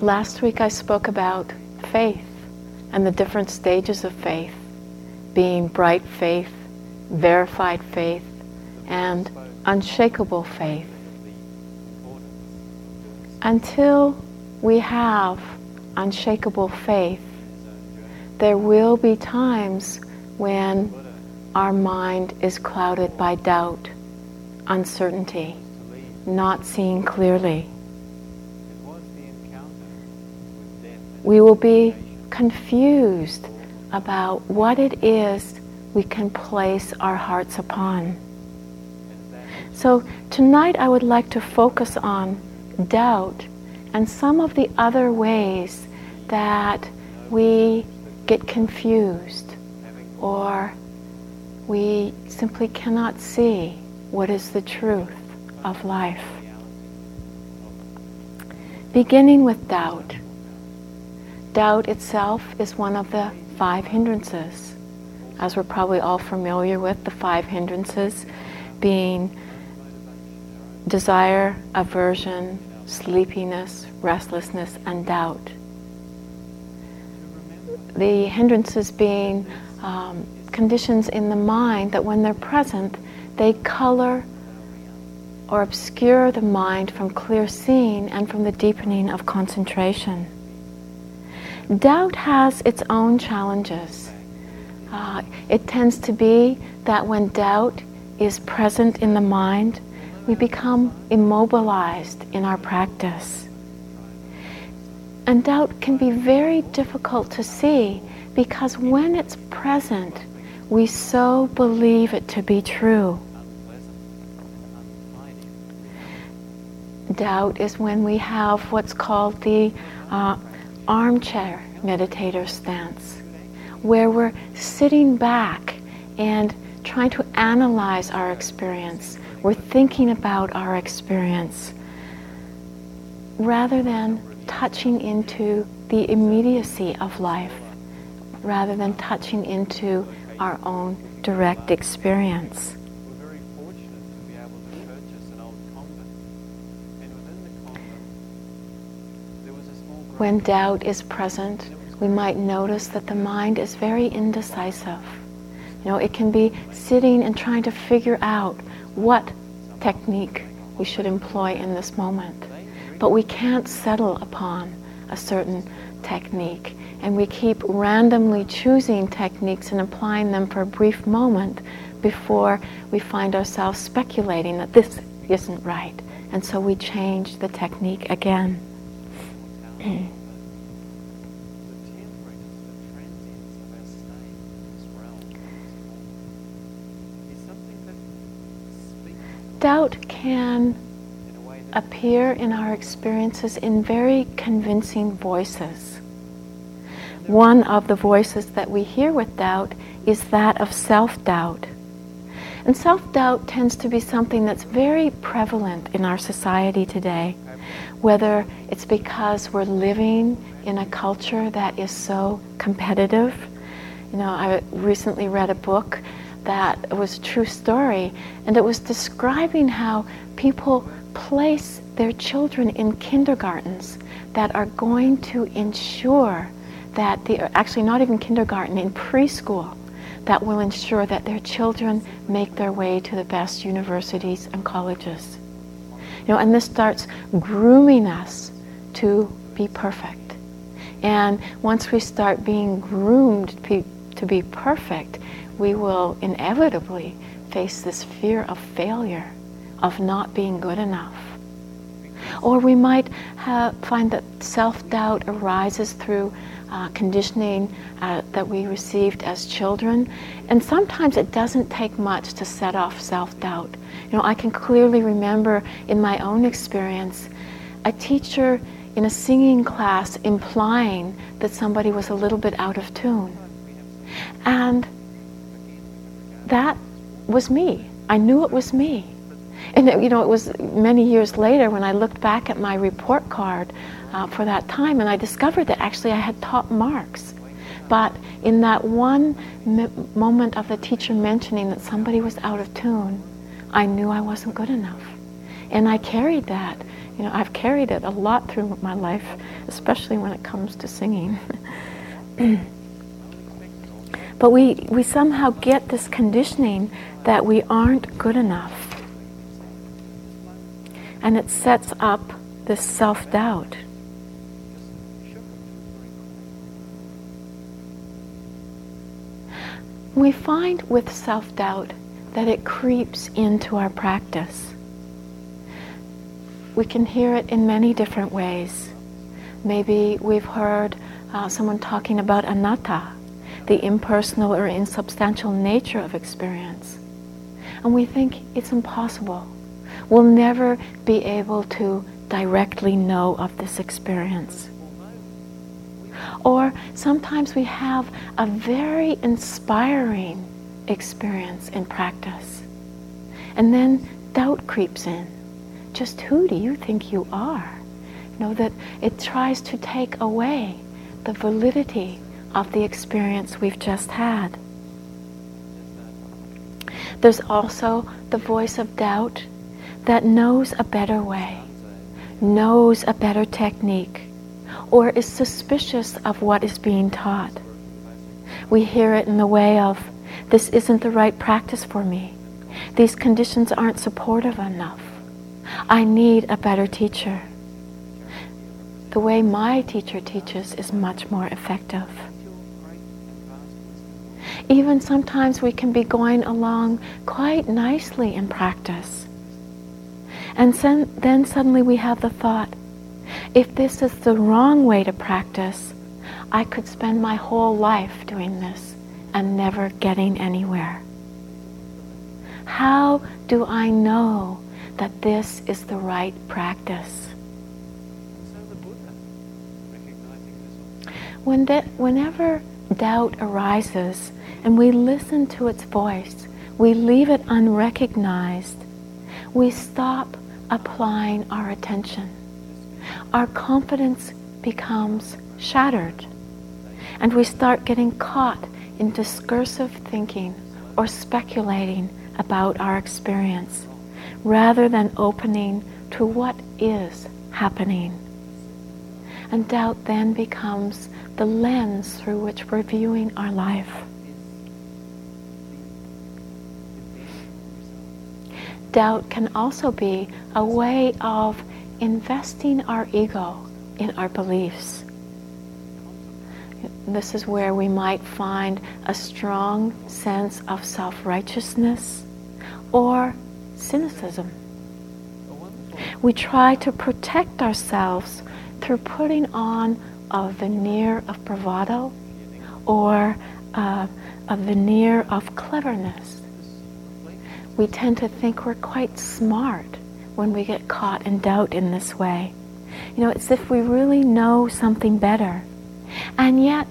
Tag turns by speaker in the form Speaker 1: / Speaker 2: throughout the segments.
Speaker 1: last week I spoke about faith and the different stages of faith being bright faith, verified faith, and unshakable faith. Until we have unshakable faith, there will be times when our mind is clouded by doubt, uncertainty, not seeing clearly. We will be confused about what it is we can place our hearts upon. So tonight I would like to focus on doubt and some of the other ways that we get confused or we simply cannot see what is the truth of life. Beginning with doubt. Doubt itself is one of the five hindrances. As we're probably all familiar with, the five hindrances being desire, aversion, sleepiness, restlessness, and doubt. The hindrances being um, conditions in the mind that when they're present, they color or obscure the mind from clear seeing and from the deepening of concentration. Doubt has its own challenges. Uh, it tends to be that when doubt is present in the mind, we become immobilized in our practice. And doubt can be very difficult to see because when it's present, we so believe it to be true. Doubt is when we have what's called the uh, armchair meditator stance, where we're sitting back and trying to analyze our experience we're thinking about our experience rather than touching into the immediacy of life, rather than touching into our own direct experience. When doubt is present, we might notice that the mind is very indecisive. You know, it can be sitting and trying to figure out what technique we should employ in this moment. But we can't settle upon a certain technique. And we keep randomly choosing techniques and applying them for a brief moment before we find ourselves speculating that this isn't right. And so we change the technique again. Doubt can appear in our experiences in very convincing voices. One of the voices that we hear with doubt is that of self doubt. And self doubt tends to be something that's very prevalent in our society today, whether it's because we're living in a culture that is so competitive. You know, I recently read a book that was a true story, and it was describing how people place their children in kindergartens that are going to ensure that the actually not even kindergarten in preschool that will ensure that their children make their way to the best universities and colleges. You know, and this starts grooming us to be perfect. And once we start being groomed to be, perfect, we will inevitably face this fear of failure, of not being good enough. Or we might have, find that self doubt arises through uh, conditioning uh, that we received as children. And sometimes it doesn't take much to set off self doubt. You know, I can clearly remember in my own experience a teacher in a singing class implying that somebody was a little bit out of tune. And that was me. I knew it was me. And it, you know, it was many years later when I looked back at my report card uh, for that time, and I discovered that actually I had top marks. But in that one m- moment of the teacher mentioning that somebody was out of tune, I knew I wasn't good enough. And I carried that. You know, I've carried it a lot through my life, especially when it comes to singing. but we, we somehow get this conditioning that we aren't good enough. And it sets up this self doubt. We find with self doubt that it creeps into our practice. We can hear it in many different ways. Maybe we've heard uh, someone talking about anatta, the impersonal or insubstantial nature of experience. And we think it's impossible. We'll never be able to directly know of this experience. Or sometimes we have a very inspiring experience in practice. And then doubt creeps in. Just who do you think you are? You know, that it tries to take away the validity of the experience we've just had. There's also the voice of doubt that knows a better way, knows a better technique, or is suspicious of what is being taught. We hear it in the way of, this isn't the right practice for me. These conditions aren't supportive enough. I need a better teacher. The way my teacher teaches is much more effective. Even sometimes we can be going along quite nicely in practice. And sen- then suddenly we have the thought, if this is the wrong way to practice, I could spend my whole life doing this and never getting anywhere. How do I know that this is the right practice? When de- whenever doubt arises and we listen to its voice, we leave it unrecognized, we stop applying our attention our confidence becomes shattered. And we start getting caught in discursive thinking or speculating about our experience rather than opening to what is happening. And doubt then becomes the lens through which we're viewing our life. Doubt can also be a way of investing our ego in our beliefs. This is where we might find a strong sense of self righteousness or cynicism. We try to protect ourselves through putting on a veneer of bravado or uh, a veneer of cleverness. We tend to think we're quite smart when we get caught in doubt in this way. You know, it's if we really know something better. And yet,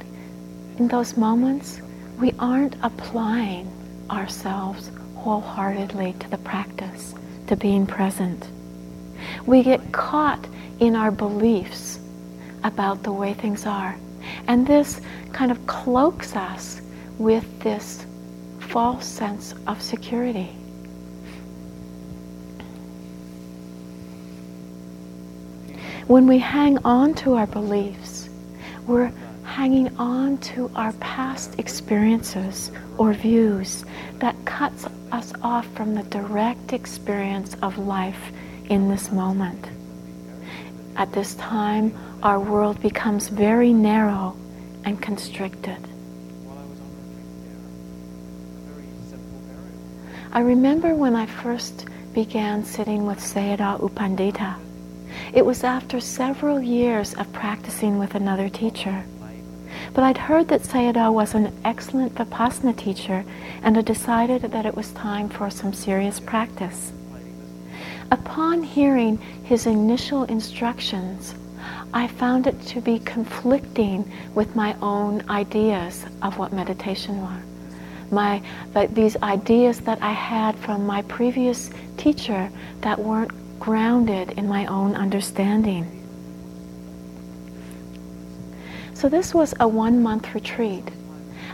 Speaker 1: in those moments, we aren't applying ourselves wholeheartedly to the practice, to being present. We get caught in our beliefs about the way things are. And this kind of cloaks us with this false sense of security. When we hang on to our beliefs, we're hanging on to our past experiences or views that cuts us off from the direct experience of life in this moment. At this time, our world becomes very narrow and constricted. I remember when I first began sitting with Sayadaw U Pandita. It was after several years of practicing with another teacher. But I'd heard that Sayadaw was an excellent Vipassana teacher, and I decided that it was time for some serious practice. Upon hearing his initial instructions, I found it to be conflicting with my own ideas of what meditation was. My, these ideas that I had from my previous teacher that weren't grounded in my own understanding. So this was a one month retreat.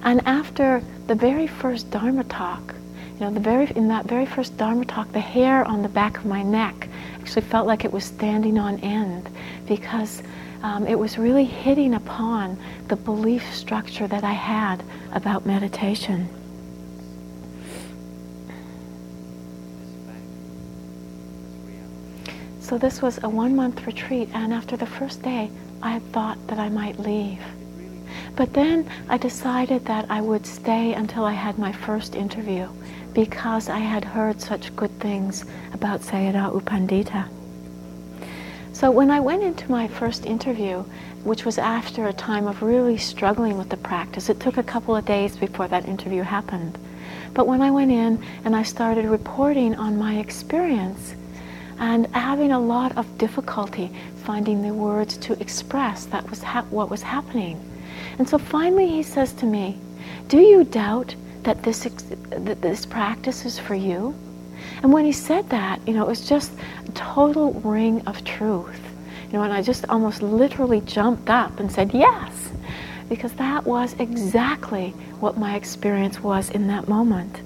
Speaker 1: And after the very first Dharma talk, you know, the very, in that very first Dharma talk, the hair on the back of my neck actually felt like it was standing on end because um, it was really hitting upon the belief structure that I had about meditation. So this was a one month retreat, and after the first day, I had thought that I might leave. But then I decided that I would stay until I had my first interview because I had heard such good things about Sayadaw U Pandita. So when I went into my first interview, which was after a time of really struggling with the practice, it took a couple of days before that interview happened. But when I went in and I started reporting on my experience, and having a lot of difficulty finding the words to express that was ha- what was happening. And so finally he says to me, "Do you doubt that this ex- that this practice is for you?" And when he said that, you know, it was just a total ring of truth. You know, and I just almost literally jumped up and said, "Yes." Because that was exactly what my experience was in that moment.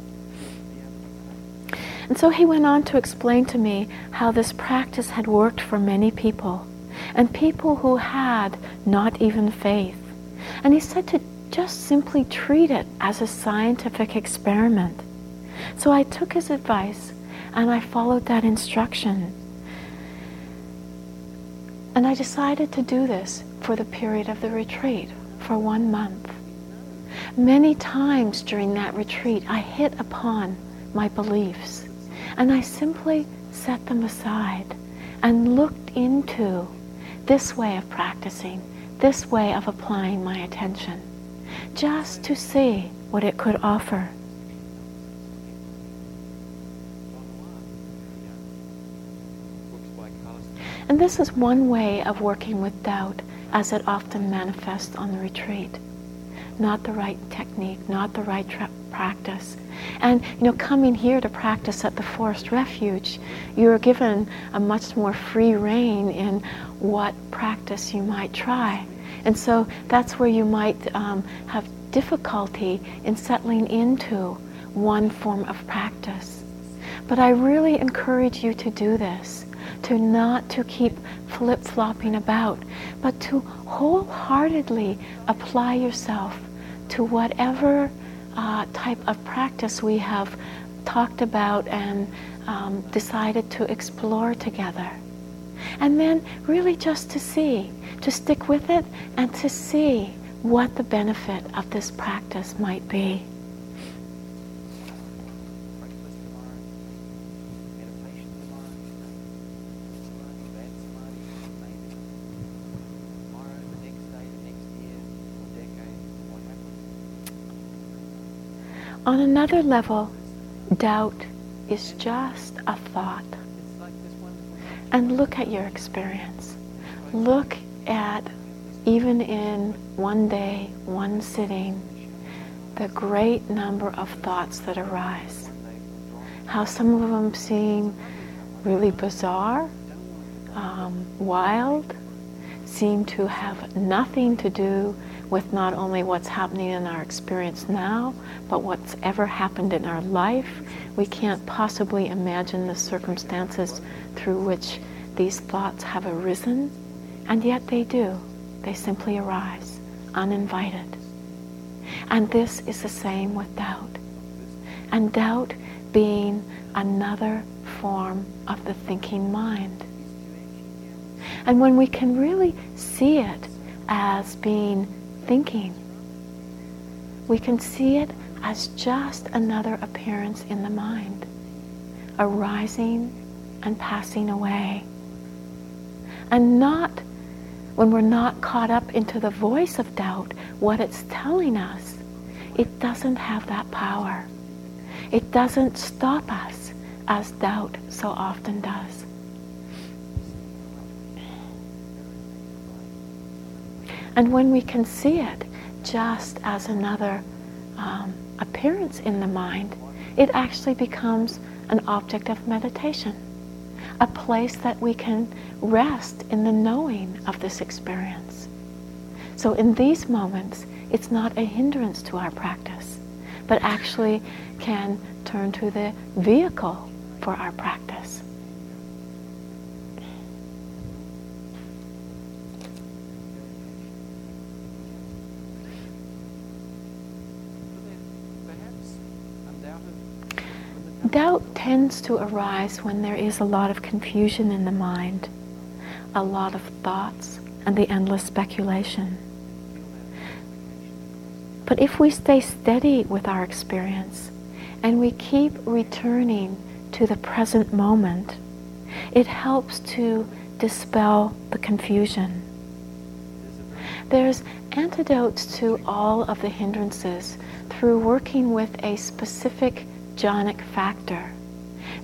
Speaker 1: And so he went on to explain to me how this practice had worked for many people, and people who had not even faith. And he said to just simply treat it as a scientific experiment. So I took his advice and I followed that instruction. And I decided to do this for the period of the retreat, for one month. Many times during that retreat, I hit upon my beliefs. And I simply set them aside and looked into this way of practicing, this way of applying my attention, just to see what it could offer. And this is one way of working with doubt as it often manifests on the retreat. Not the right technique, not the right tra- practice, and you know, coming here to practice at the Forest Refuge, you're given a much more free reign in what practice you might try. And so that's where you might um, have difficulty in settling into one form of practice. But I really encourage you to do this, to not to keep flip-flopping about, but to wholeheartedly apply yourself to whatever uh, type of practice we have talked about and um, decided to explore together. And then really just to see, to stick with it and to see what the benefit of this practice might be. On another level, doubt is just a thought. And look at your experience. Look at, even in one day, one sitting, the great number of thoughts that arise. How some of them seem really bizarre, um, wild, seem to have nothing to do with not only what's happening in our experience now, but what's ever happened in our life. We can't possibly imagine the circumstances through which these thoughts have arisen, and yet they do. They simply arise, uninvited. And this is the same with doubt. And doubt being another form of the thinking mind. And when we can really see it as being thinking. We can see it as just another appearance in the mind, arising and passing away. And not when we're not caught up into the voice of doubt, what it's telling us, it doesn't have that power. It doesn't stop us as doubt so often does. And when we can see it just as another um, appearance in the mind, it actually becomes an object of meditation, a place that we can rest in the knowing of this experience. So in these moments, it's not a hindrance to our practice, but actually can turn to the vehicle for our practice. Doubt tends to arise when there is a lot of confusion in the mind, a lot of thoughts, and the endless speculation. But if we stay steady with our experience and we keep returning to the present moment, it helps to dispel the confusion. There's antidotes to all of the hindrances through working with a specific jhanic factor.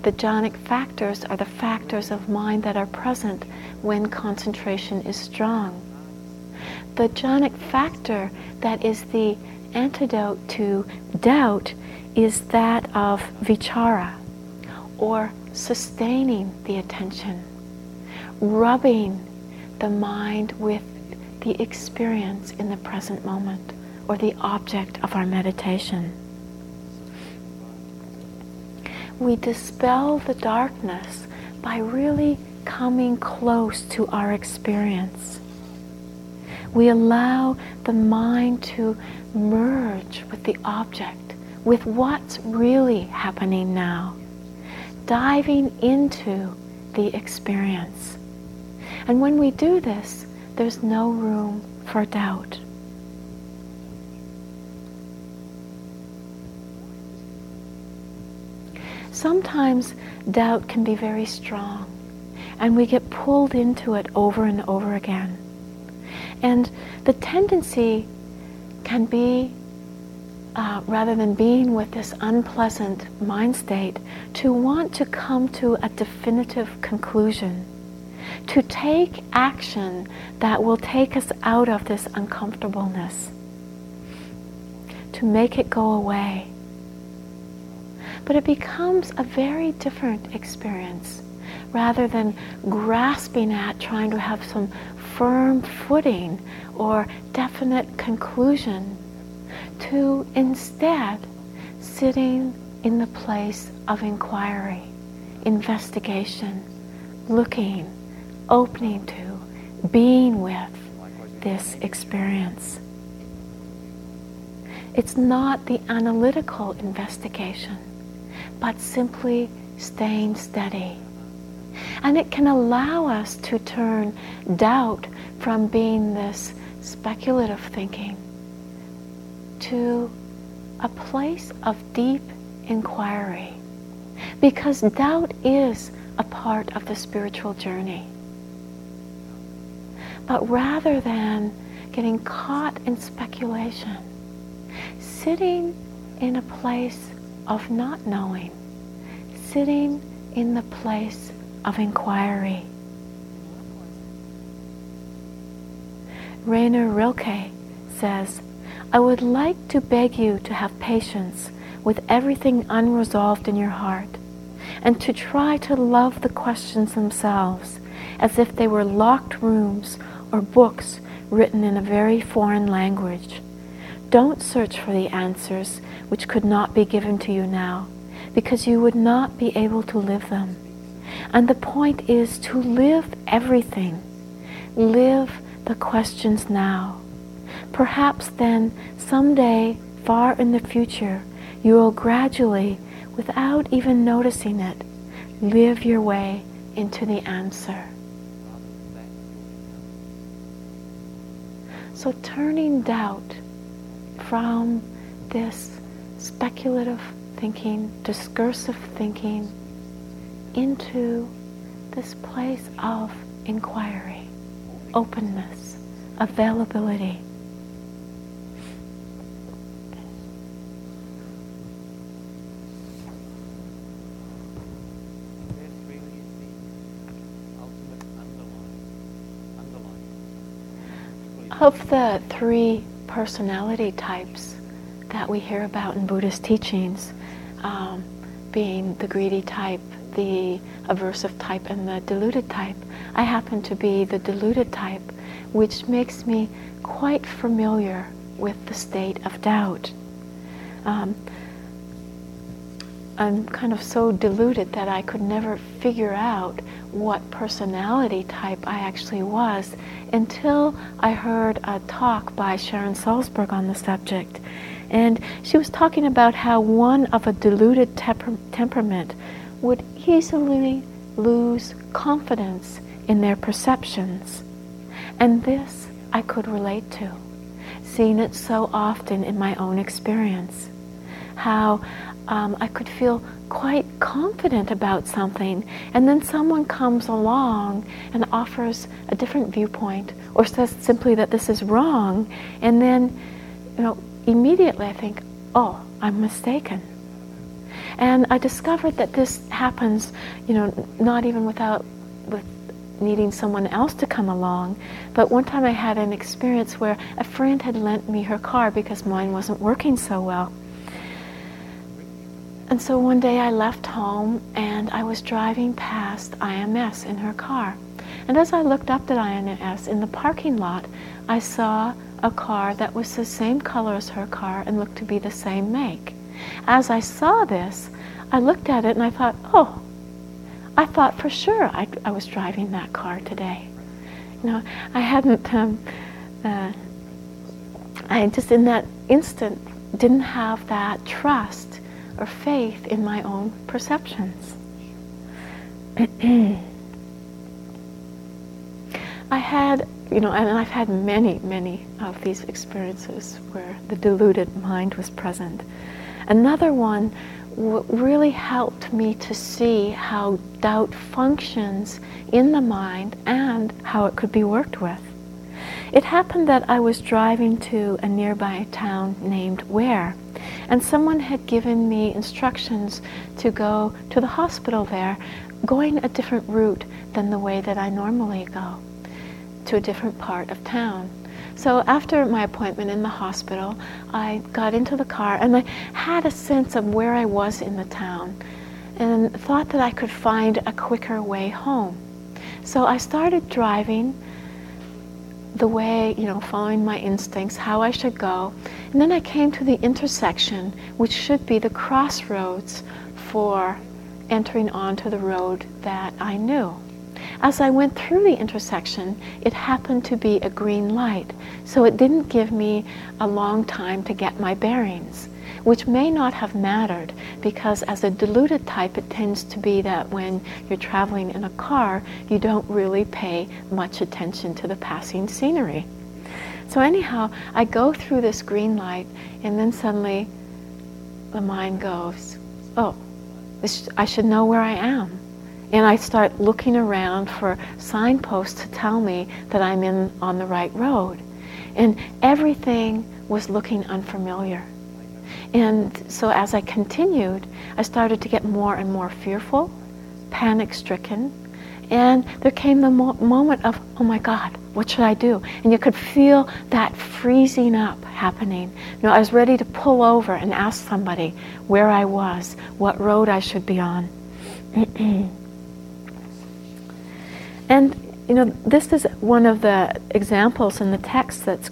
Speaker 1: The jhanic factors are the factors of mind that are present when concentration is strong. The jhanic factor that is the antidote to doubt is that of vichara, or sustaining the attention, rubbing the mind with the experience in the present moment or the object of our meditation. We dispel the darkness by really coming close to our experience. We allow the mind to merge with the object, with what's really happening now, diving into the experience. And when we do this, there's no room for doubt. Sometimes doubt can be very strong, and we get pulled into it over and over again. And the tendency can be, uh, rather than being with this unpleasant mind state, to want to come to a definitive conclusion to take action that will take us out of this uncomfortableness, to make it go away. But it becomes a very different experience rather than grasping at trying to have some firm footing or definite conclusion to instead sitting in the place of inquiry, investigation, looking, opening to, being with this experience. It's not the analytical investigation, but simply staying steady. And it can allow us to turn doubt from being this speculative thinking to a place of deep inquiry. Because doubt is a part of the spiritual journey. But rather than getting caught in speculation, sitting in a place of not knowing, sitting in the place of inquiry. Rainer Rilke says, I would like to beg you to have patience with everything unresolved in your heart and to try to love the questions themselves as if they were locked rooms or books written in a very foreign language. Don't search for the answers which could not be given to you now, because you would not be able to live them. And the point is to live everything. Live the questions now. Perhaps then, someday, far in the future, you will gradually, without even noticing it, live your way into the answer. So turning doubt from this speculative thinking, discursive thinking, into this place of inquiry, openness, availability. Of the three personality types that we hear about in Buddhist teachings, um, being the greedy type, the aversive type, and the deluded type, I happen to be the deluded type, which makes me quite familiar with the state of doubt. Um, I'm kind of so deluded that I could never figure out what personality type I actually was until I heard a talk by Sharon Salzberg on the subject. And she was talking about how one of a deluded temper- temperament would easily lose confidence in their perceptions. And this I could relate to, seeing it so often in my own experience. How um, I could feel quite confident about something, and then someone comes along and offers a different viewpoint or says simply that this is wrong, and then, you know, immediately I think, oh, I'm mistaken. And I discovered that this happens, you know, not even without with needing someone else to come along. But one time I had an experience where a friend had lent me her car because mine wasn't working so well. And so one day I left home and I was driving past IMS in her car. And as I looked up at IMS in the parking lot, I saw a car that was the same color as her car and looked to be the same make. As I saw this, I looked at it and I thought, oh, I thought for sure I, I was driving that car today. You know, I hadn't, um, uh, I just in that instant didn't have that trust or faith in my own perceptions. I had, you know, and I've had many, many of these experiences where the deluded mind was present. Another one w- really helped me to see how doubt functions in the mind and how it could be worked with. It happened that I was driving to a nearby town named Ware, and someone had given me instructions to go to the hospital there, going a different route than the way that I normally go, to a different part of town. So after my appointment in the hospital, I got into the car and I had a sense of where I was in the town and thought that I could find a quicker way home. So I started driving the way, you know, following my instincts, how I should go. And then I came to the intersection, which should be the crossroads for entering onto the road that I knew. As I went through the intersection, it happened to be a green light, so it didn't give me a long time to get my bearings which may not have mattered because as a diluted type, it tends to be that when you're traveling in a car, you don't really pay much attention to the passing scenery. So anyhow, I go through this green light and then suddenly the mind goes, oh, this, I should know where I am. And I start looking around for signposts to tell me that I'm in on the right road. And everything was looking unfamiliar. And so as I continued, I started to get more and more fearful, panic stricken. And there came the mo- moment of, oh my God, what should I do? And you could feel that freezing up happening. You know, I was ready to pull over and ask somebody where I was, what road I should be on. and, you know, this is one of the examples in the text that's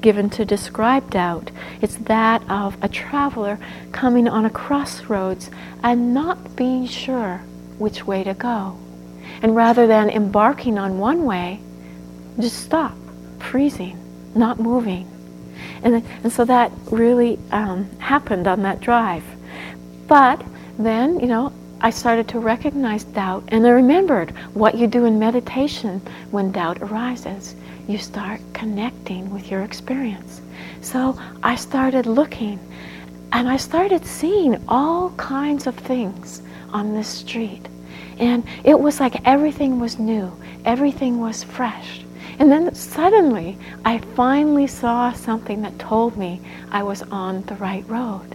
Speaker 1: given to describe doubt. It's that of a traveler coming on a crossroads and not being sure which way to go. And rather than embarking on one way, just stop, freezing, not moving. And, and so that really um, happened on that drive. But then, you know, I started to recognize doubt and I remembered what you do in meditation when doubt arises you start connecting with your experience. So I started looking and I started seeing all kinds of things on this street. And it was like everything was new, everything was fresh. And then suddenly I finally saw something that told me I was on the right road.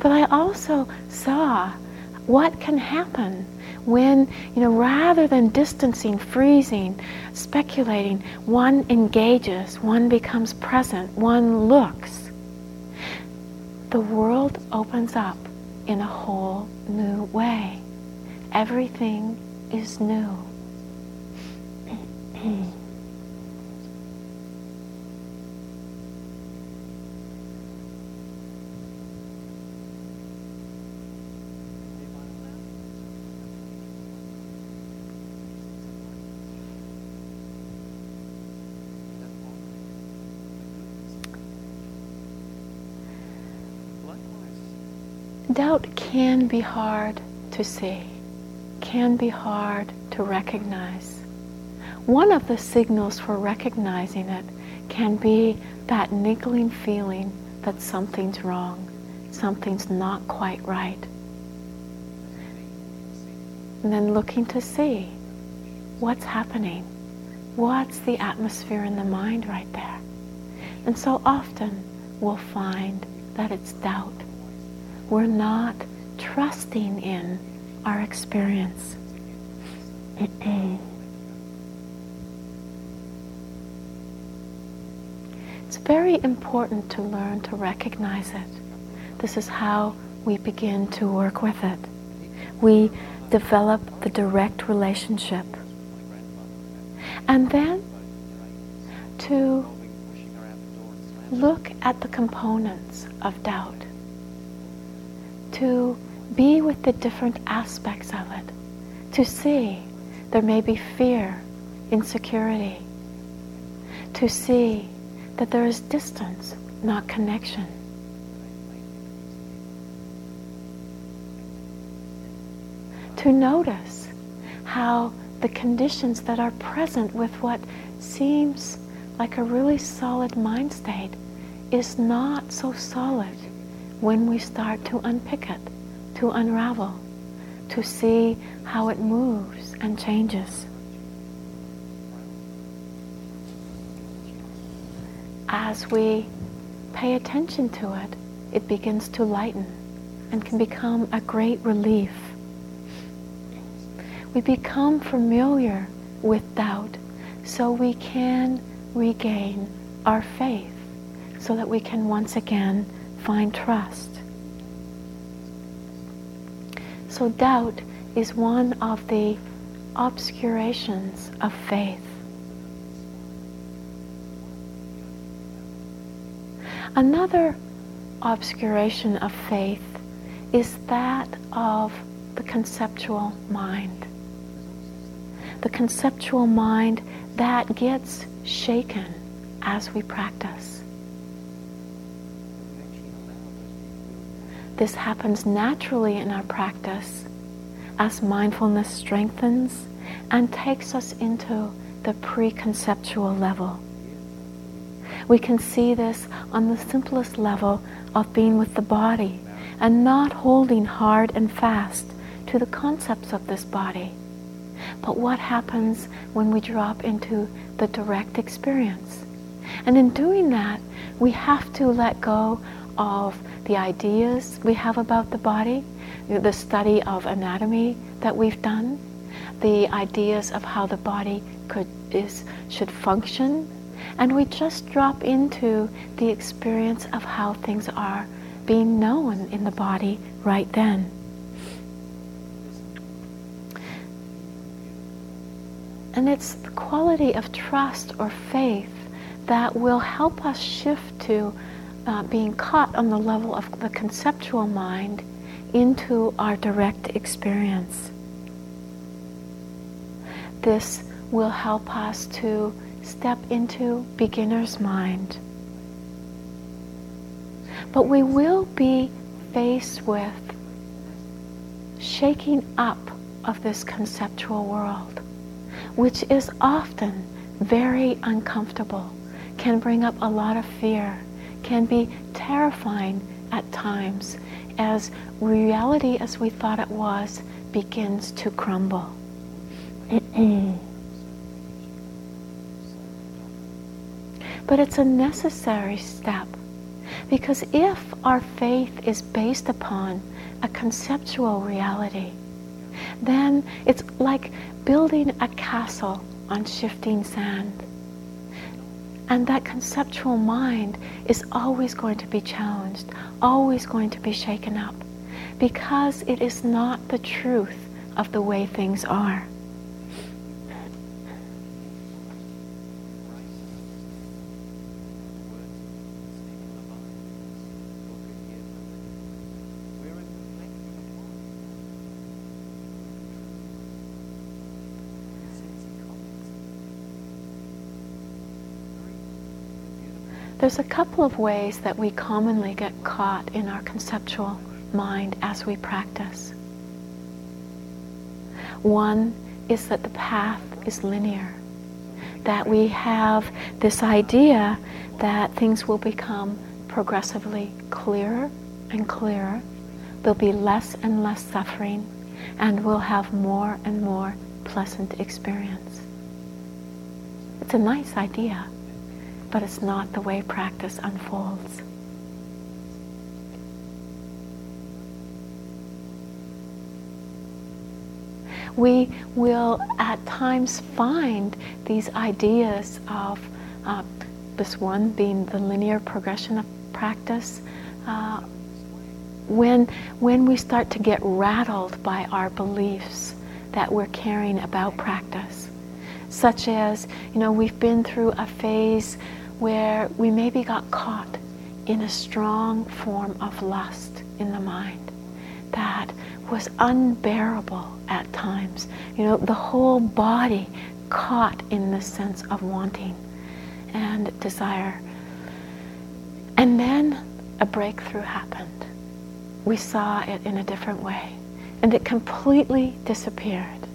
Speaker 1: But I also saw what can happen when, you know, rather than distancing, freezing, speculating, one engages, one becomes present, one looks, the world opens up in a whole new way. Everything is new. Doubt can be hard to see, can be hard to recognize. One of the signals for recognizing it can be that niggling feeling that something's wrong, something's not quite right. And then looking to see what's happening, what's the atmosphere in the mind right there. And so often we'll find that it's doubt. We're not trusting in our experience. It's very important to learn to recognize it. This is how we begin to work with it. We develop the direct relationship. And then to look at the components of doubt, to be with the different aspects of it, to see there may be fear, insecurity, to see that there is distance, not connection. To notice how the conditions that are present with what seems like a really solid mind state is not so solid when we start to unpick it, to unravel, to see how it moves and changes. As we pay attention to it, it begins to lighten and can become a great relief. We become familiar with doubt so we can regain our faith so that we can once again find trust. So doubt is one of the obscurations of faith. Another obscuration of faith is that of the conceptual mind. The conceptual mind that gets shaken as we practice. This happens naturally in our practice as mindfulness strengthens and takes us into the preconceptual level. We can see this on the simplest level of being with the body and not holding hard and fast to the concepts of this body but what happens when we drop into the direct experience? And in doing that, we have to let go of the ideas we have about the body, the study of anatomy that we've done, the ideas of how the body could is should function, and we just drop into the experience of how things are being known in the body right then. And it's the quality of trust or faith that will help us shift to uh, being caught on the level of the conceptual mind into our direct experience. This will help us to step into beginner's mind. But we will be faced with shaking up of this conceptual world which is often very uncomfortable, can bring up a lot of fear, can be terrifying at times as reality as we thought it was begins to crumble. but it's a necessary step because if our faith is based upon a conceptual reality, then it's like building a castle on shifting sand. And that conceptual mind is always going to be challenged, always going to be shaken up, because it is not the truth of the way things are. There's a couple of ways that we commonly get caught in our conceptual mind as we practice. One is that the path is linear, that we have this idea that things will become progressively clearer and clearer, there'll be less and less suffering, and we'll have more and more pleasant experience. It's a nice idea, but it's not the way practice unfolds. we will at times find these ideas of uh, this one being the linear progression of practice. Uh, when, when we start to get rattled by our beliefs that we're carrying about practice, such as, you know, we've been through a phase where we maybe got caught in a strong form of lust in the mind that was unbearable at times. You know, the whole body caught in the sense of wanting and desire. And then a breakthrough happened. We saw it in a different way. And it completely disappeared.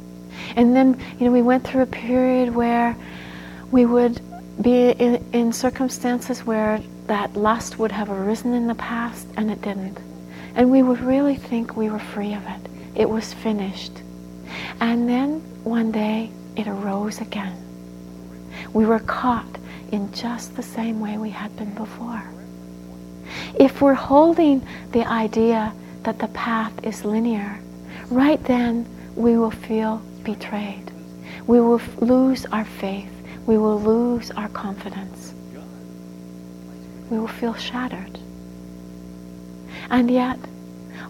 Speaker 1: And then, you know, we went through a period where we would be in, in circumstances where that lust would have arisen in the past and it didn't. And we would really think we were free of it. It was finished. And then one day it arose again. We were caught in just the same way we had been before. If we're holding the idea that the path is linear, right then we will feel betrayed. We will f- lose our faith. We will lose our confidence. We will feel shattered. And yet,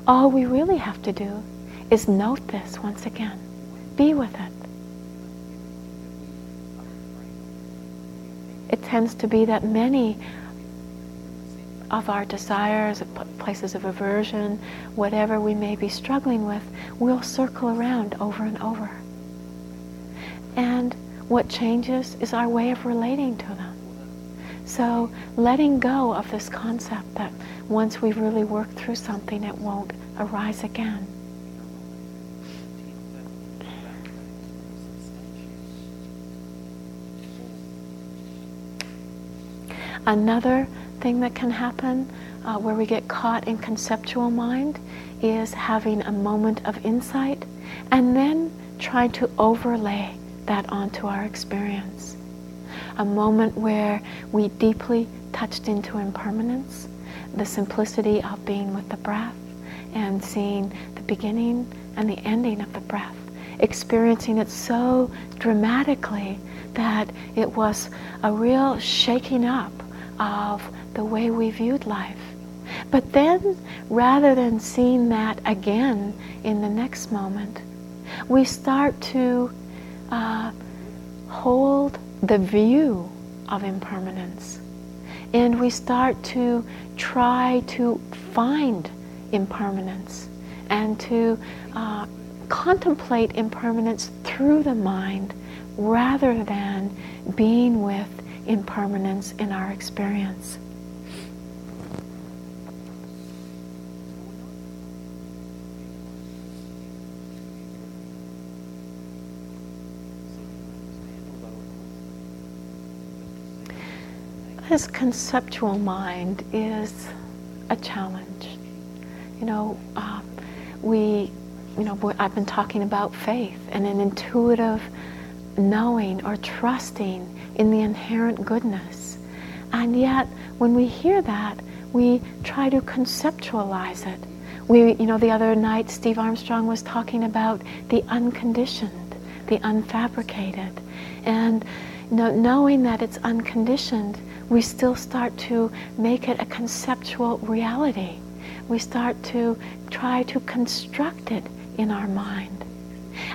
Speaker 1: all we really have to do is note this once again. Be with it. It tends to be that many of our desires, places of aversion, whatever we may be struggling with, will circle around over and over. And what changes is our way of relating to them. So letting go of this concept that once we've really worked through something, it won't arise again. Another thing that can happen uh, where we get caught in conceptual mind is having a moment of insight and then trying to overlay that onto our experience. A moment where we deeply touched into impermanence, the simplicity of being with the breath and seeing the beginning and the ending of the breath, experiencing it so dramatically that it was a real shaking up of the way we viewed life. But then, rather than seeing that again in the next moment, we start to uh, hold the view of impermanence. And we start to try to find impermanence and to uh, contemplate impermanence through the mind rather than being with impermanence in our experience. This conceptual mind is a challenge. You know, uh, we, you know, I've been talking about faith and an intuitive knowing or trusting in the inherent goodness. And yet, when we hear that, we try to conceptualize it. We, you know, the other night Steve Armstrong was talking about the unconditioned, the unfabricated. And you know, knowing that it's unconditioned, we still start to make it a conceptual reality. We start to try to construct it in our mind.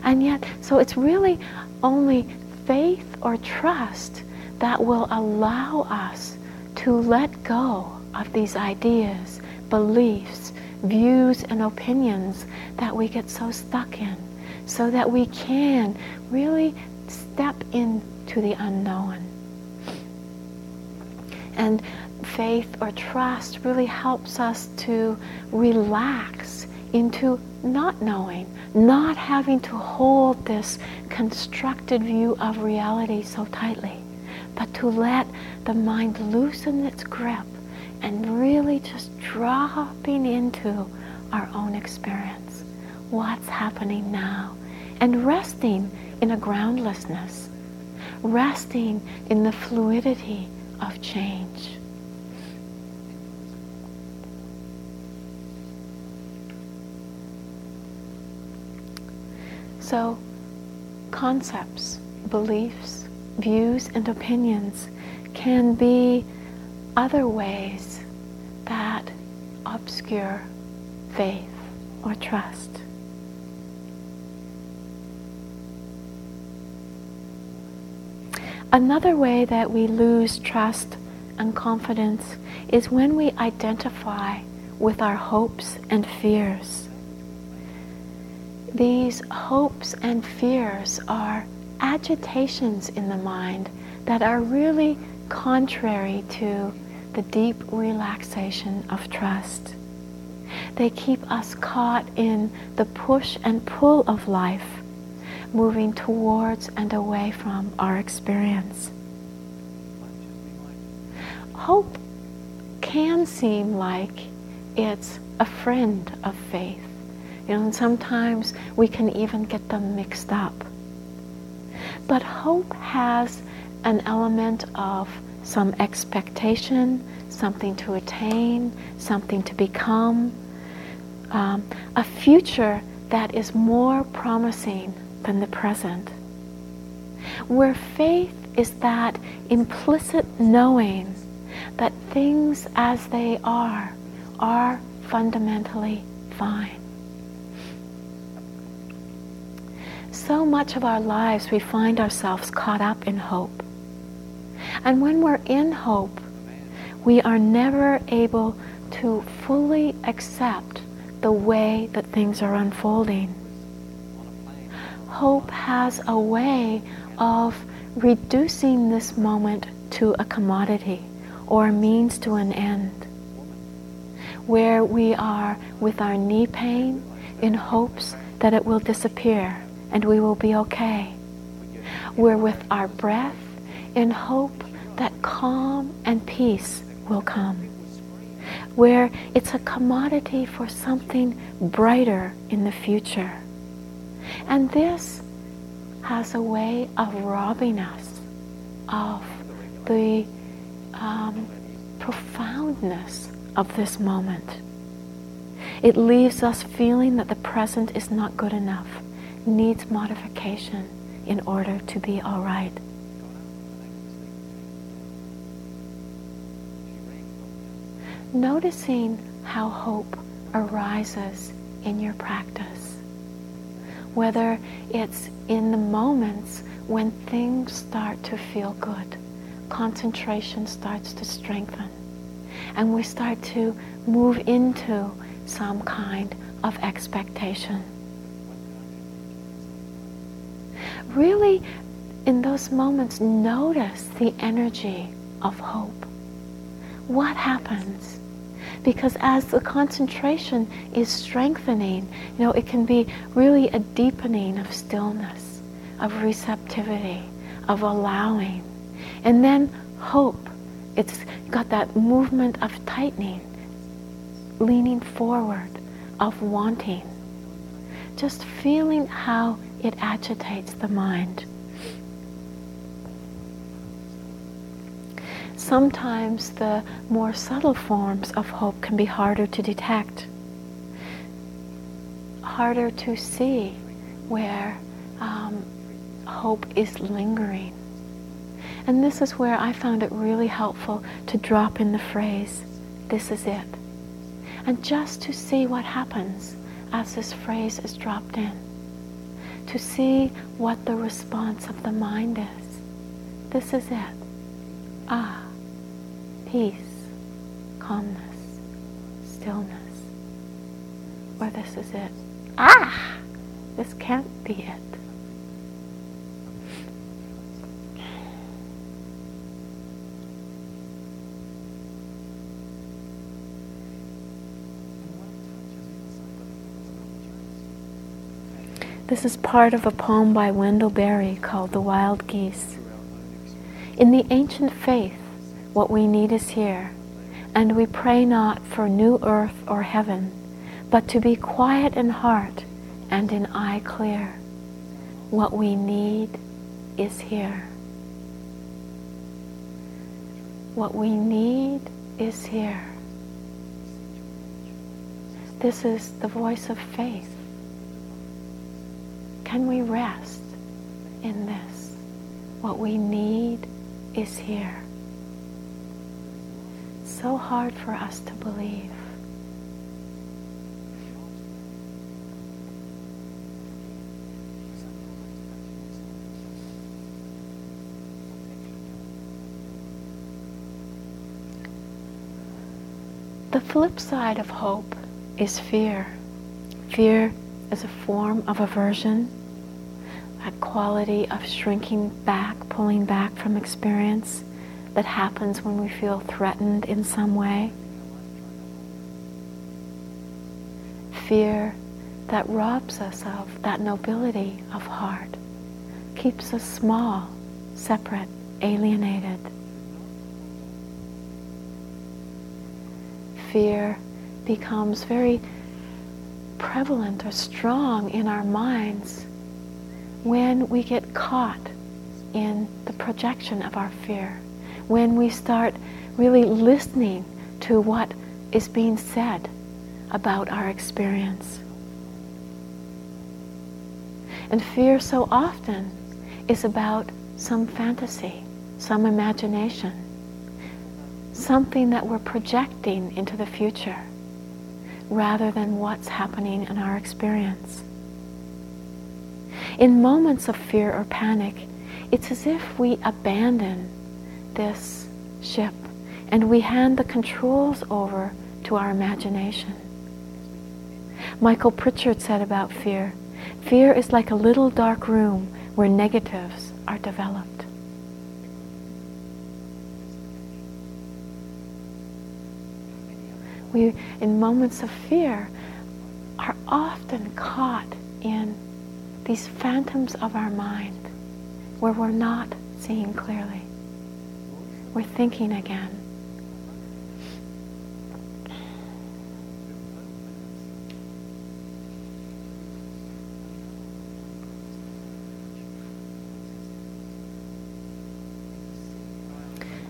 Speaker 1: And yet, so it's really only faith or trust that will allow us to let go of these ideas, beliefs, views, and opinions that we get so stuck in, so that we can really step into the unknown. And faith or trust really helps us to relax into not knowing, not having to hold this constructed view of reality so tightly, but to let the mind loosen its grip and really just dropping into our own experience. What's happening now? And resting in a groundlessness, resting in the fluidity of change. So, concepts, beliefs, views, and opinions can be other ways that obscure faith or trust. Another way that we lose trust and confidence is when we identify with our hopes and fears. These hopes and fears are agitations in the mind that are really contrary to the deep relaxation of trust. They keep us caught in the push and pull of life, moving towards and away from our experience. Hope can seem like it's a friend of faith you know, and sometimes we can even get them mixed up. But hope has an element of some expectation, something to attain, something to become, um, a future that is more promising than the present. Where faith is that implicit knowing that things as they are are fundamentally fine. so much of our lives we find ourselves caught up in hope. And when we're in hope, we are never able to fully accept the way that things are unfolding. Hope has a way of reducing this moment to a commodity or a means to an end, where we are with our knee pain in hopes that it will disappear and we will be okay. We're with our breath in hope that calm and peace will come. Where it's a commodity for something brighter in the future. And this has a way of robbing us of the um, profoundness of this moment. It leaves us feeling that the present is not good enough needs modification in order to be all right. Noticing how hope arises in your practice, whether it's in the moments when things start to feel good, concentration starts to strengthen, and we start to move into some kind of expectation. really, in those moments, notice the energy of hope. What happens? Because as the concentration is strengthening, you know, it can be really a deepening of stillness, of receptivity, of allowing. And then hope. It's got that movement of tightening, leaning forward, of wanting. Just feeling how it agitates the mind. Sometimes the more subtle forms of hope can be harder to detect, harder to see where um, hope is lingering. And this is where I found it really helpful to drop in the phrase, this is it. And just to see what happens as this phrase is dropped in to see what the response of the mind is. This is it. Ah, peace, calmness, stillness. Or this is it. Ah! This can't be it. This is part of a poem by Wendell Berry called The Wild Geese. In the ancient faith, what we need is here, and we pray not for new earth or heaven, but to be quiet in heart and in eye clear. What we need is here. What we need is here. This is the voice of faith. Can we rest in this? What we need is here. So hard for us to believe. The flip side of hope is fear. Fear is a form of aversion, that quality of shrinking back, pulling back from experience that happens when we feel threatened in some way. Fear that robs us of that nobility of heart, keeps us small, separate, alienated. Fear becomes very prevalent or strong in our minds when we get caught in the projection of our fear, when we start really listening to what is being said about our experience. And fear so often is about some fantasy, some imagination, something that we're projecting into the future rather than what's happening in our experience. In moments of fear or panic, it's as if we abandon this ship and we hand the controls over to our imagination. Michael Pritchard said about fear fear is like a little dark room where negatives are developed. we, in moments of fear, are often caught in these phantoms of our mind where we're not seeing clearly. We're thinking again.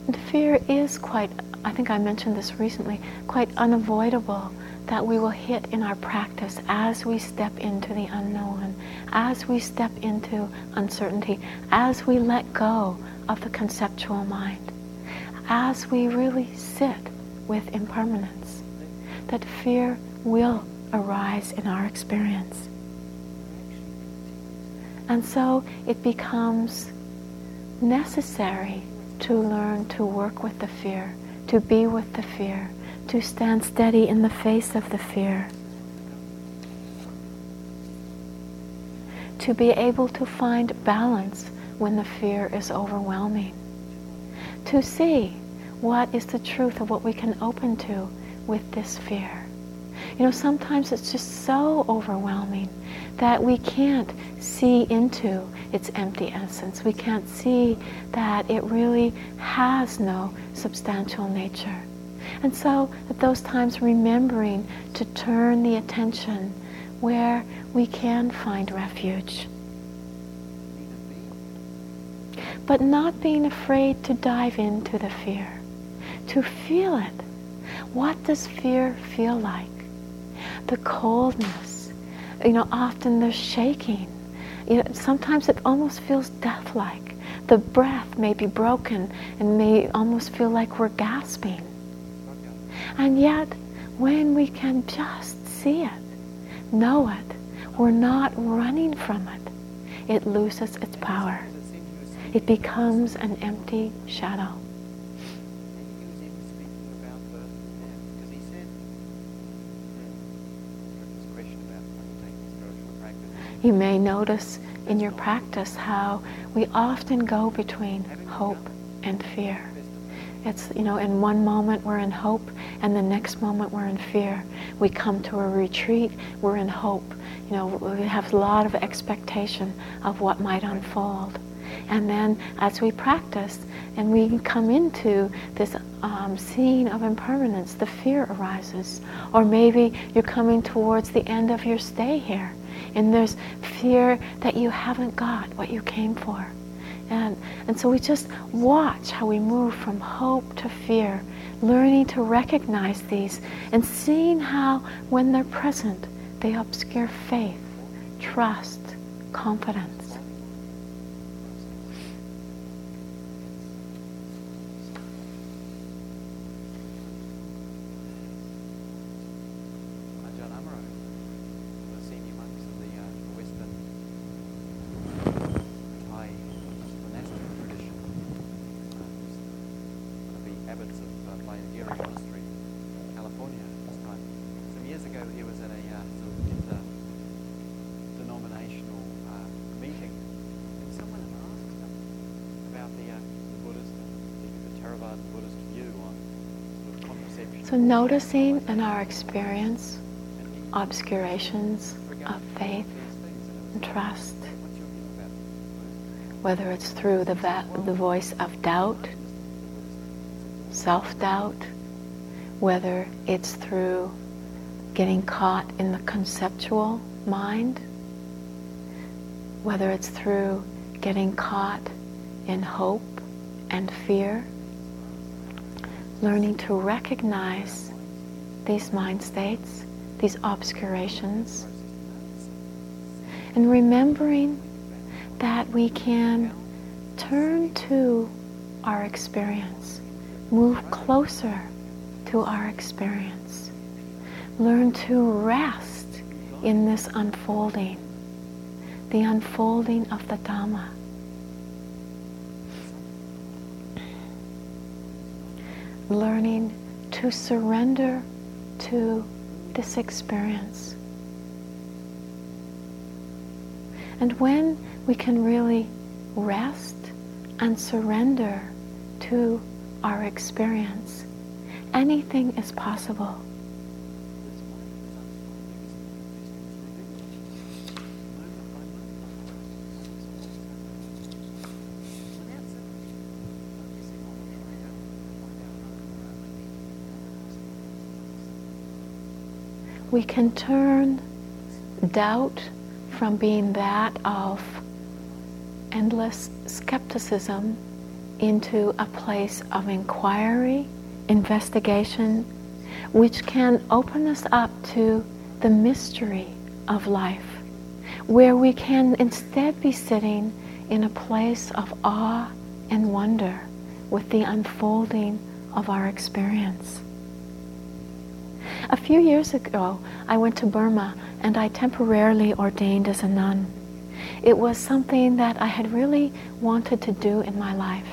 Speaker 1: And fear is quite I think I mentioned this recently, quite unavoidable that we will hit in our practice as we step into the unknown, as we step into uncertainty, as we let go of the conceptual mind, as we really sit with impermanence, that fear will arise in our experience. And so it becomes necessary to learn to work with the fear to be with the fear, to stand steady in the face of the fear, to be able to find balance when the fear is overwhelming, to see what is the truth of what we can open to with this fear. You know, sometimes it's just so overwhelming that we can't see into its empty essence. We can't see that it really has no substantial nature. And so at those times, remembering to turn the attention where we can find refuge. But not being afraid to dive into the fear, to feel it. What does fear feel like? The coldness. You know, often the shaking. You know, sometimes it almost feels death-like. The breath may be broken and may almost feel like we're gasping. And yet, when we can just see it, know it, we're not running from it, it loses its power. It becomes an empty shadow. You may notice in your practice how we often go between hope and fear. It's, you know, in one moment we're in hope, and the next moment we're in fear. We come to a retreat, we're in hope. You know, we have a lot of expectation of what might unfold. And then as we practice and we come into this um, scene of impermanence, the fear arises. Or maybe you're coming towards the end of your stay here and there's fear that you haven't got what you came for. And, and so we just watch how we move from hope to fear, learning to recognize these and seeing how, when they're present, they obscure faith, trust, confidence. Noticing in our experience obscurations of faith and trust, whether it's through the, va- the voice of doubt, self-doubt, whether it's through getting caught in the conceptual mind, whether it's through getting caught in hope and fear, learning to recognize these mind states, these obscurations, and remembering that we can turn to our experience, move closer to our experience, learn to rest in this unfolding, the unfolding of the Dhamma. Learning to surrender to this experience. And when we can really rest and surrender to our experience, anything is possible. We can turn doubt from being that of endless skepticism into a place of inquiry, investigation, which can open us up to the mystery of life, where we can instead be sitting in a place of awe and wonder with the unfolding of our experience. A few years ago, I went to Burma and I temporarily ordained as a nun. It was something that I had really wanted to do in my life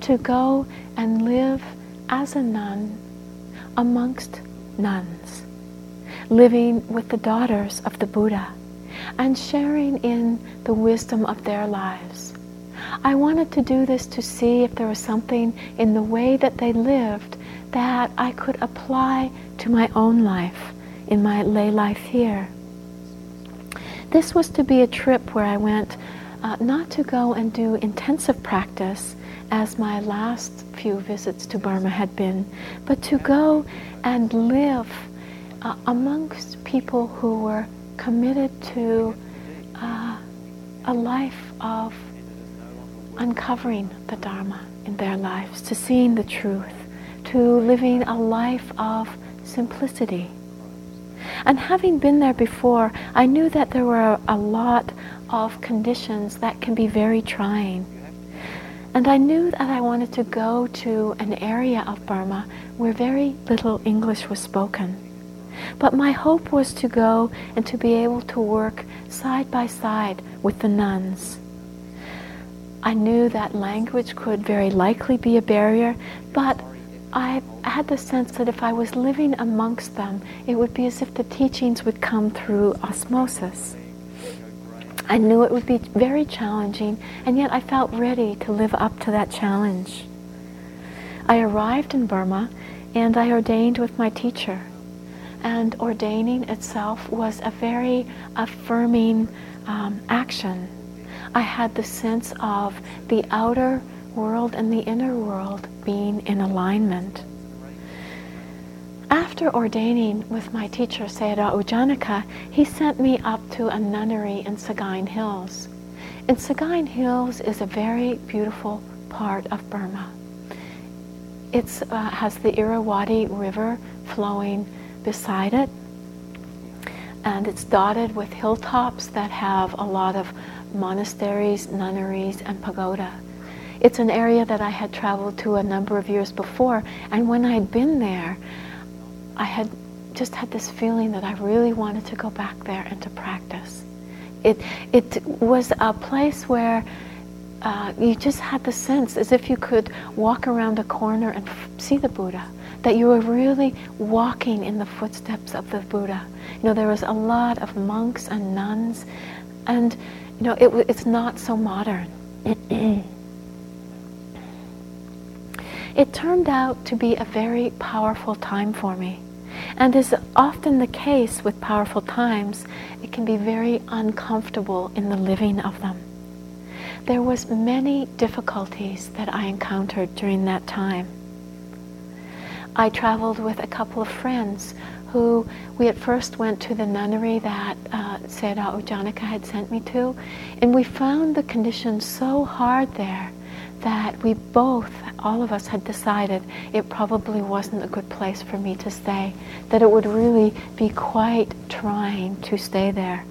Speaker 1: to go and live as a nun amongst nuns, living with the daughters of the Buddha and sharing in the wisdom of their lives. I wanted to do this to see if there was something in the way that they lived that I could apply to my own life, in my lay life here. This was to be a trip where I went uh, not to go and do intensive practice as my last few visits to Burma had been, but to go and live uh, amongst people who were committed to uh, a life of uncovering the Dharma in their lives, to seeing the truth, to living a life of simplicity. And having been there before, I knew that there were a lot of conditions that can be very trying. And I knew that I wanted to go to an area of Burma where very little English was spoken. But my hope was to go and to be able to work side by side with the nuns. I knew that language could very likely be a barrier, but I had the sense that if I was living amongst them, it would be as if the teachings would come through osmosis. I knew it would be very challenging, and yet I felt ready to live up to that challenge. I arrived in Burma and I ordained with my teacher. And ordaining itself was a very affirming um, action. I had the sense of the outer world and the inner world being in alignment. After ordaining with my teacher Sayadaw U Janaka, he sent me up to a nunnery in Sagaing Hills. And Sagaing Hills is a very beautiful part of Burma. It uh, has the Irrawaddy River flowing beside it, and it's dotted with hilltops that have a lot of monasteries, nunneries, and pagoda. It's an area that I had traveled to a number of years before, and when I'd been there, I had just had this feeling that I really wanted to go back there and to practice. It, it was a place where uh, you just had the sense as if you could walk around a corner and f- see the Buddha, that you were really walking in the footsteps of the Buddha. You know, there was a lot of monks and nuns, and you know, it, it's not so modern. it turned out to be a very powerful time for me. And is often the case with powerful times, it can be very uncomfortable in the living of them. There was many difficulties that I encountered during that time. I traveled with a couple of friends who we at first went to the nunnery that uh, Sayadaw U Janaka had sent me to, and we found the conditions so hard there that we both, all of us, had decided it probably wasn't a good place for me to stay, that it would really be quite trying to stay there.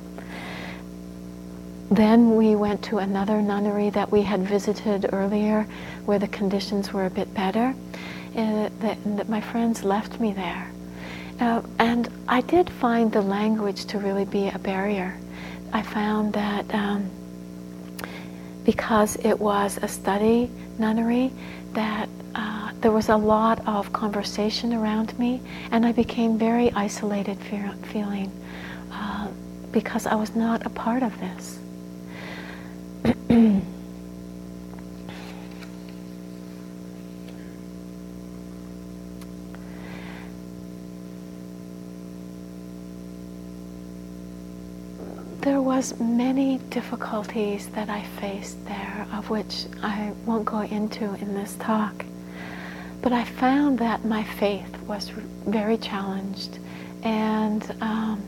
Speaker 1: Then we went to another nunnery that we had visited earlier where the conditions were a bit better. And that, that my friends left me there. Uh, and I did find the language to really be a barrier. I found that um, because it was a study nunnery, that uh, there was a lot of conversation around me, and I became very isolated fe- feeling uh, because I was not a part of this. there was many difficulties that I faced there, of which I won't go into in this talk. But I found that my faith was very challenged, and um,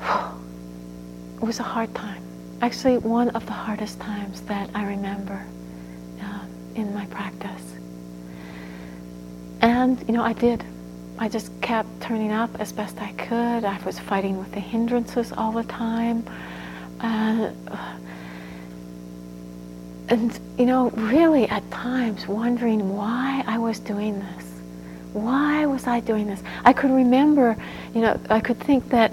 Speaker 1: it was a hard time. Actually, one of the hardest times that I remember um, in my practice. And, you know, I did I just kept turning up as best I could. I was fighting with the hindrances all the time. Uh, and, you know, really at times wondering why I was doing this. Why was I doing this? I could remember, you know, I could think that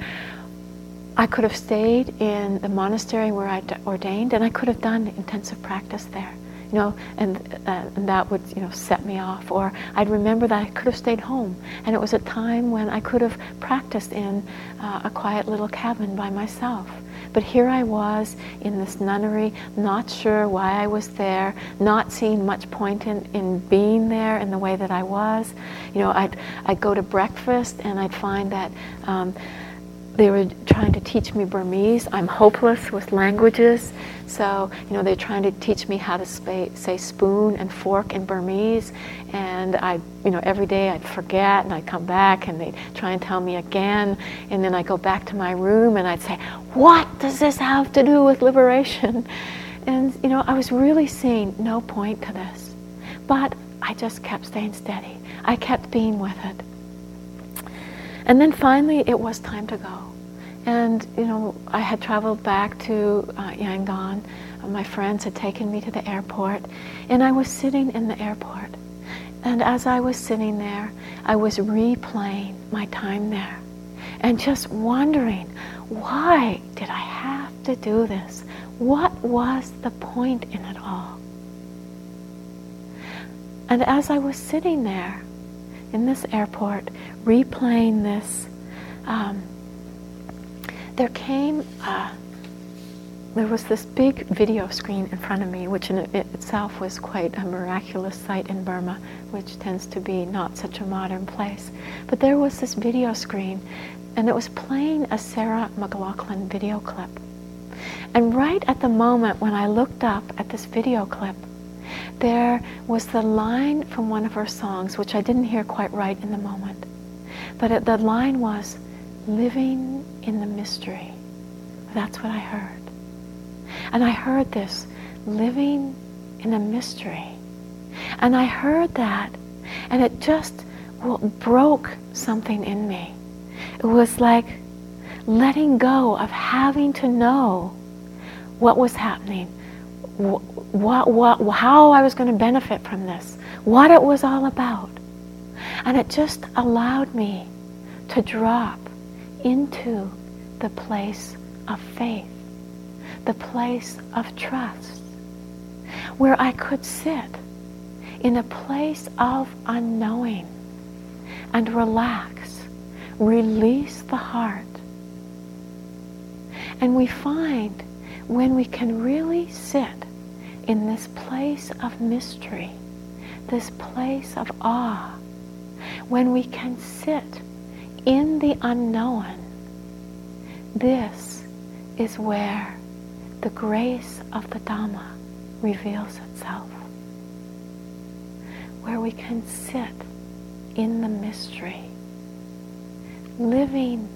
Speaker 1: I could have stayed in the monastery where I ordained and I could have done intensive practice there you know, and, uh, and that would, you know, set me off. Or I'd remember that I could have stayed home, and it was a time when I could have practiced in uh, a quiet little cabin by myself. But here I was in this nunnery, not sure why I was there, not seeing much point in, in being there in the way that I was. You know, I'd, I'd go to breakfast and I'd find that um, they were trying to teach me Burmese. I'm hopeless with languages. So, you know, they're trying to teach me how to say, say spoon and fork in Burmese. And I, you know, every day I'd forget and I'd come back and they'd try and tell me again. And then I'd go back to my room and I'd say, What does this have to do with liberation? And, you know, I was really seeing no point to this. But I just kept staying steady. I kept being with it. And then finally, it was time to go. And, you know, I had traveled back to uh, Yangon. Uh, my friends had taken me to the airport. And I was sitting in the airport. And as I was sitting there, I was replaying my time there and just wondering, why did I have to do this? What was the point in it all? And as I was sitting there in this airport, replaying this, um, there came a, there was this big video screen in front of me, which in it itself was quite a miraculous sight in Burma, which tends to be not such a modern place. But there was this video screen, and it was playing a Sarah McLachlan video clip. And right at the moment when I looked up at this video clip, there was the line from one of her songs, which I didn't hear quite right in the moment. But it, the line was, living in the mystery. That's what I heard. And I heard this, living in a mystery. And I heard that, and it just well, broke something in me. It was like letting go of having to know what was happening, what, what, how I was going to benefit from this, what it was all about. And it just allowed me to drop into the place of faith, the place of trust, where I could sit in a place of unknowing and relax, release the heart. And we find when we can really sit in this place of mystery, this place of awe, when we can sit in the unknown, this is where the grace of the Dhamma reveals itself. Where we can sit in the mystery, living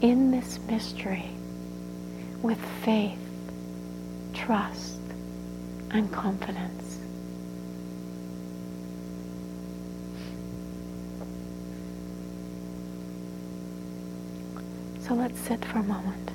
Speaker 1: in this mystery with faith trust, and confidence. So let's sit for a moment.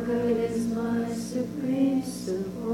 Speaker 2: God is my supreme support.